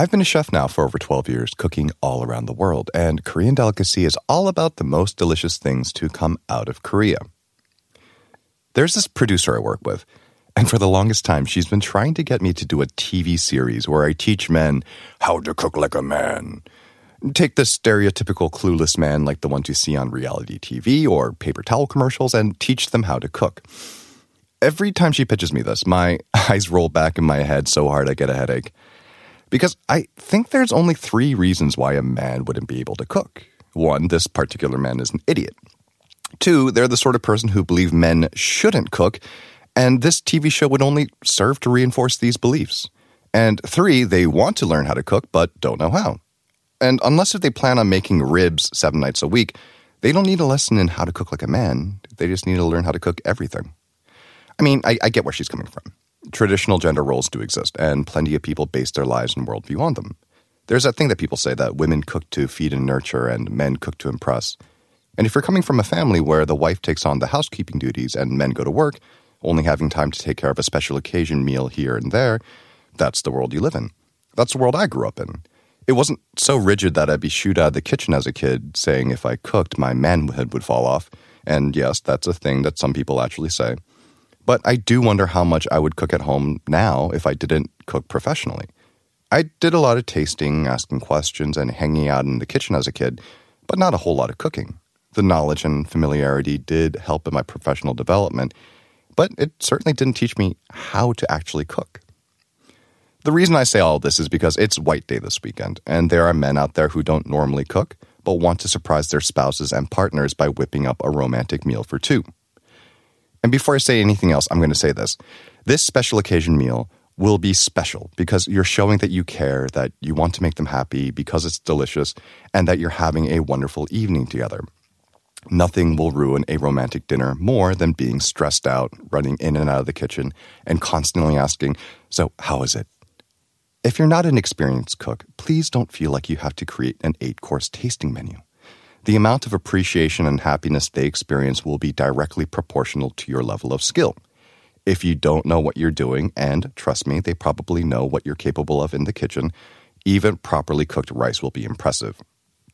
I've been a chef now for over 12 years, cooking all around the world, and Korean Delicacy is all about the most delicious things to come out of Korea. There's this producer I work with, and for the longest time, she's been trying to get me to do a TV series where I teach men how to cook like a man. Take the stereotypical clueless man like the ones you see on reality TV or paper towel commercials and teach them how to cook. Every time she pitches me this, my eyes roll back in my head so hard I get a headache. Because I think there's only three reasons why a man wouldn't be able to cook. One, this particular man is an idiot. Two, they're the sort of person who believe men shouldn't cook, and this TV show would only serve to reinforce these beliefs. And three, they want to learn how to cook but don't know how. And unless if they plan on making ribs seven nights a week, they don't need a lesson in how to cook like a man. They just need to learn how to cook everything. I mean, I, I get where she's coming from. Traditional gender roles do exist, and plenty of people base their lives and worldview on them. There's that thing that people say that women cook to feed and nurture, and men cook to impress. And if you're coming from a family where the wife takes on the housekeeping duties and men go to work, only having time to take care of a special occasion meal here and there, that's the world you live in. That's the world I grew up in. It wasn't so rigid that I'd be shooed out of the kitchen as a kid, saying if I cooked, my manhood would fall off. And yes, that's a thing that some people actually say. But I do wonder how much I would cook at home now if I didn't cook professionally. I did a lot of tasting, asking questions, and hanging out in the kitchen as a kid, but not a whole lot of cooking. The knowledge and familiarity did help in my professional development, but it certainly didn't teach me how to actually cook. The reason I say all this is because it's White Day this weekend, and there are men out there who don't normally cook, but want to surprise their spouses and partners by whipping up a romantic meal for two. And before I say anything else, I'm going to say this. This special occasion meal will be special because you're showing that you care, that you want to make them happy because it's delicious, and that you're having a wonderful evening together. Nothing will ruin a romantic dinner more than being stressed out, running in and out of the kitchen, and constantly asking, So, how is it? If you're not an experienced cook, please don't feel like you have to create an eight course tasting menu. The amount of appreciation and happiness they experience will be directly proportional to your level of skill. If you don't know what you're doing, and trust me, they probably know what you're capable of in the kitchen, even properly cooked rice will be impressive.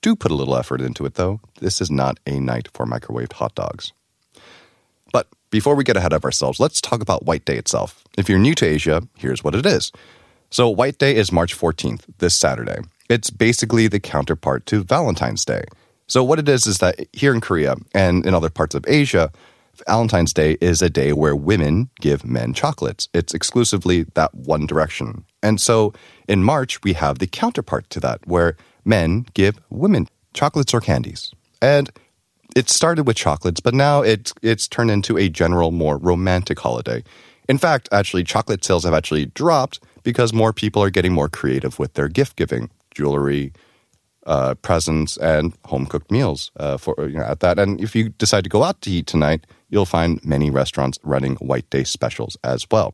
Do put a little effort into it, though. This is not a night for microwaved hot dogs. But before we get ahead of ourselves, let's talk about White Day itself. If you're new to Asia, here's what it is. So, White Day is March 14th, this Saturday. It's basically the counterpart to Valentine's Day. So, what it is is that here in Korea and in other parts of Asia, Valentine's Day is a day where women give men chocolates. It's exclusively that one direction. And so in March, we have the counterpart to that, where men give women chocolates or candies. And it started with chocolates, but now it's, it's turned into a general, more romantic holiday. In fact, actually, chocolate sales have actually dropped because more people are getting more creative with their gift giving, jewelry, uh, presents, and home cooked meals uh, for you know, at that. And if you decide to go out to eat tonight, you'll find many restaurants running White Day specials as well.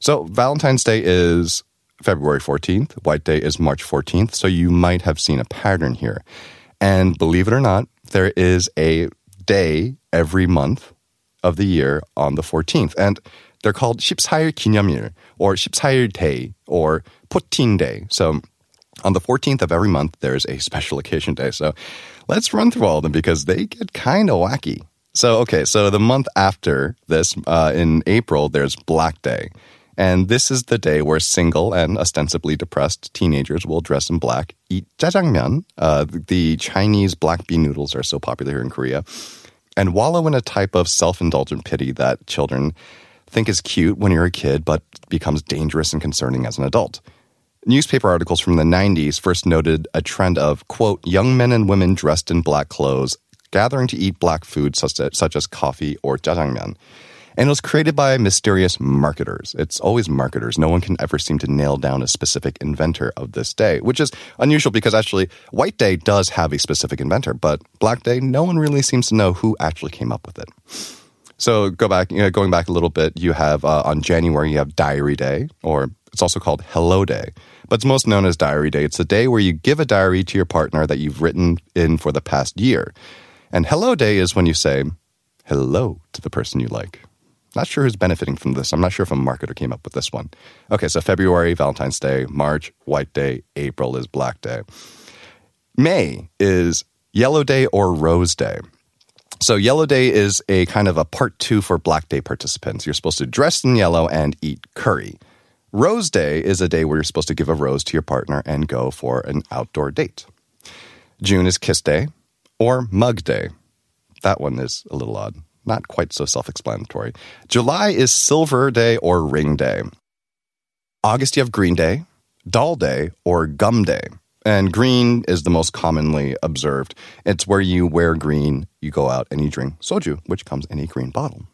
So Valentine's Day is February 14th. White Day is March 14th. So you might have seen a pattern here. And believe it or not, there is a day every month of the year on the 14th. And they're called 14일 기념일 or 14일 day or Putin day. So on the 14th of every month, there's a special occasion day. So let's run through all of them because they get kind of wacky. So, okay, so the month after this, uh, in April, there's Black Day. And this is the day where single and ostensibly depressed teenagers will dress in black, eat jjajangmyeon. Uh, the Chinese black bean noodles are so popular here in Korea. And wallow in a type of self indulgent pity that children think is cute when you're a kid, but becomes dangerous and concerning as an adult. Newspaper articles from the 90s first noted a trend of, quote, young men and women dressed in black clothes gathering to eat black food such as, such as coffee or jjajangmyeon. And it was created by mysterious marketers. It's always marketers. No one can ever seem to nail down a specific inventor of this day, which is unusual because actually White Day does have a specific inventor, but Black Day, no one really seems to know who actually came up with it. So go back, you know, going back a little bit, you have uh, on January you have Diary Day, or it's also called Hello Day, but it's most known as Diary Day. It's the day where you give a diary to your partner that you've written in for the past year. And Hello Day is when you say hello to the person you like. Not sure who's benefiting from this. I'm not sure if a marketer came up with this one. Okay, so February, Valentine's Day, March, White Day, April is Black Day. May is Yellow Day or Rose Day. So, Yellow Day is a kind of a part two for Black Day participants. You're supposed to dress in yellow and eat curry. Rose Day is a day where you're supposed to give a rose to your partner and go for an outdoor date. June is Kiss Day or Mug Day. That one is a little odd not quite so self explanatory. July is Silver Day or Ring Day. August, you have Green Day, Doll Day, or Gum Day. And green is the most commonly observed. It's where you wear green, you go out and you drink soju, which comes in a green bottle.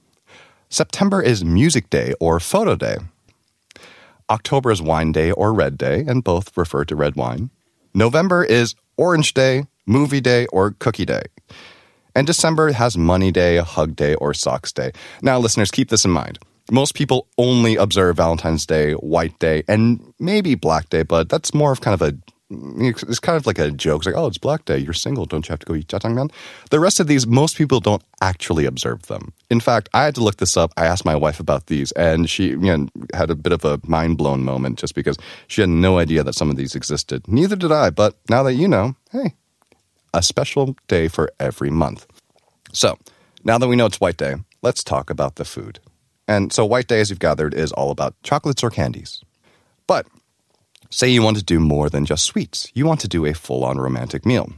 September is Music Day or Photo Day. October is Wine Day or Red Day, and both refer to red wine. November is Orange Day, Movie Day, or Cookie Day. And December has Money Day, Hug Day, or Socks Day. Now, listeners, keep this in mind. Most people only observe Valentine's Day, White Day, and maybe Black Day, but that's more of kind of a it's kind of like a joke. It's like, oh, it's Black Day. You're single. Don't you have to go eat jjajangmyeon? The rest of these, most people don't actually observe them. In fact, I had to look this up. I asked my wife about these, and she you know, had a bit of a mind blown moment just because she had no idea that some of these existed. Neither did I. But now that you know, hey, a special day for every month. So, now that we know it's White Day, let's talk about the food. And so, White Day, as you've gathered, is all about chocolates or candies. But say you want to do more than just sweets, you want to do a full on romantic meal.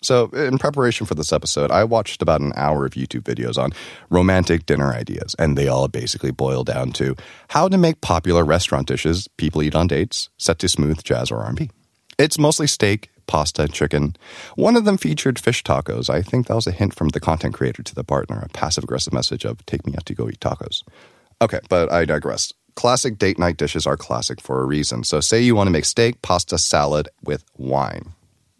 So, in preparation for this episode, I watched about an hour of YouTube videos on romantic dinner ideas, and they all basically boil down to how to make popular restaurant dishes people eat on dates set to smooth jazz or R&B. It's mostly steak, pasta, and chicken. One of them featured fish tacos. I think that was a hint from the content creator to the partner, a passive aggressive message of take me out to go eat tacos. Okay, but I digress. Classic date night dishes are classic for a reason. So, say you want to make steak, pasta, salad with wine.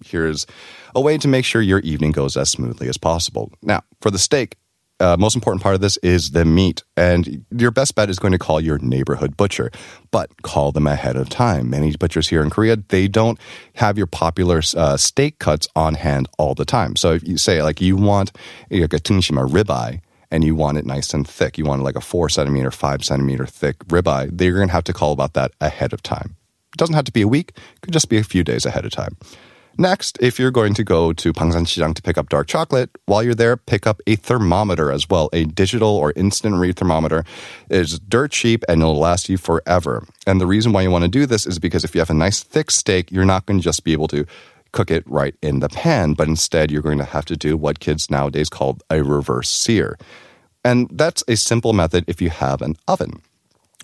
Here's a way to make sure your evening goes as smoothly as possible. Now, for the steak, uh, most important part of this is the meat. And your best bet is going to call your neighborhood butcher, but call them ahead of time. Many butchers here in Korea, they don't have your popular uh, steak cuts on hand all the time. So if you say like you want like a tungshima ribeye, and you want it nice and thick, you want like a four centimeter, five centimeter thick ribeye, they're going to have to call about that ahead of time. It doesn't have to be a week, it could just be a few days ahead of time. Next, if you're going to go to Bangsan to pick up dark chocolate, while you're there, pick up a thermometer as well. A digital or instant read thermometer is dirt cheap and it'll last you forever. And the reason why you want to do this is because if you have a nice thick steak, you're not going to just be able to cook it right in the pan, but instead you're going to have to do what kids nowadays call a reverse sear. And that's a simple method if you have an oven.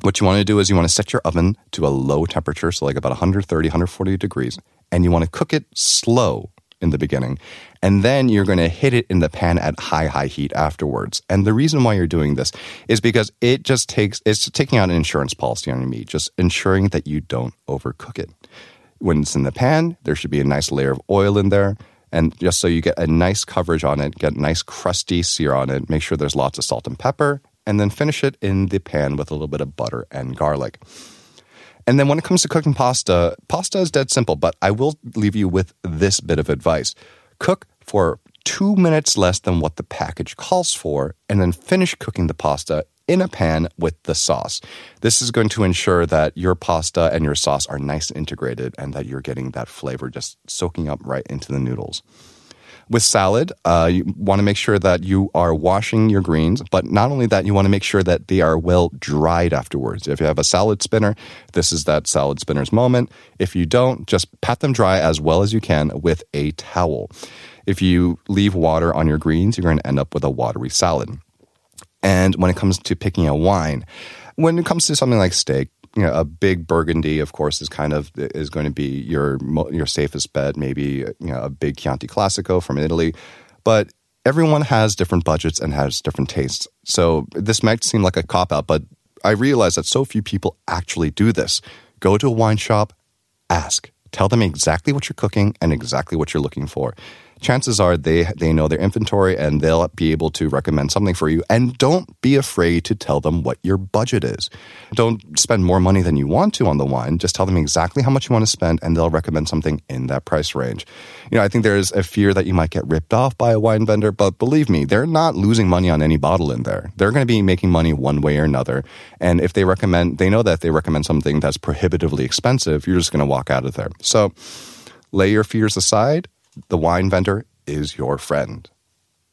What you want to do is you want to set your oven to a low temperature, so like about 130, 140 degrees, and you want to cook it slow in the beginning. And then you're going to hit it in the pan at high, high heat afterwards. And the reason why you're doing this is because it just takes, it's taking out an insurance policy on your meat, just ensuring that you don't overcook it. When it's in the pan, there should be a nice layer of oil in there. And just so you get a nice coverage on it, get a nice crusty sear on it, make sure there's lots of salt and pepper, and then finish it in the pan with a little bit of butter and garlic. And then when it comes to cooking pasta, pasta is dead simple, but I will leave you with this bit of advice. Cook for two minutes less than what the package calls for, and then finish cooking the pasta in a pan with the sauce. This is going to ensure that your pasta and your sauce are nice and integrated and that you're getting that flavor just soaking up right into the noodles. With salad, uh, you want to make sure that you are washing your greens, but not only that, you want to make sure that they are well dried afterwards. If you have a salad spinner, this is that salad spinner's moment. If you don't, just pat them dry as well as you can with a towel. If you leave water on your greens, you're going to end up with a watery salad. And when it comes to picking a wine, when it comes to something like steak, you know, a big Burgundy, of course, is kind of is going to be your your safest bet. Maybe you know a big Chianti Classico from Italy, but everyone has different budgets and has different tastes. So this might seem like a cop out, but I realize that so few people actually do this. Go to a wine shop, ask. Tell them exactly what you're cooking and exactly what you're looking for chances are they they know their inventory and they'll be able to recommend something for you. And don't be afraid to tell them what your budget is. Don't spend more money than you want to on the wine. Just tell them exactly how much you want to spend, and they'll recommend something in that price range. You know, I think there's a fear that you might get ripped off by a wine vendor, but believe me, they're not losing money on any bottle in there. They're going to be making money one way or another. And if they recommend, they know that they recommend something that's prohibitively expensive, you're just going to walk out of there. So lay your fears aside the wine vendor is your friend.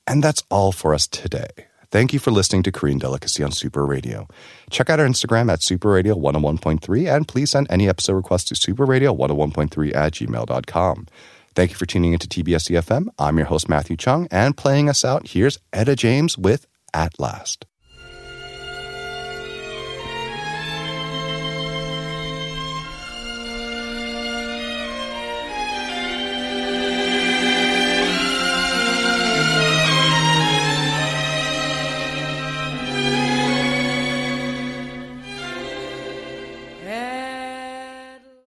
And that's all for us today. Thank you for listening to Korean Delicacy on Super Radio. Check out our Instagram at Super Radio 101.3 and please send any episode requests to superradio101.3 at gmail.com. Thank you for tuning into TBS EFM. I'm your host, Matthew Chung, and playing us out, here's Etta James with At Last.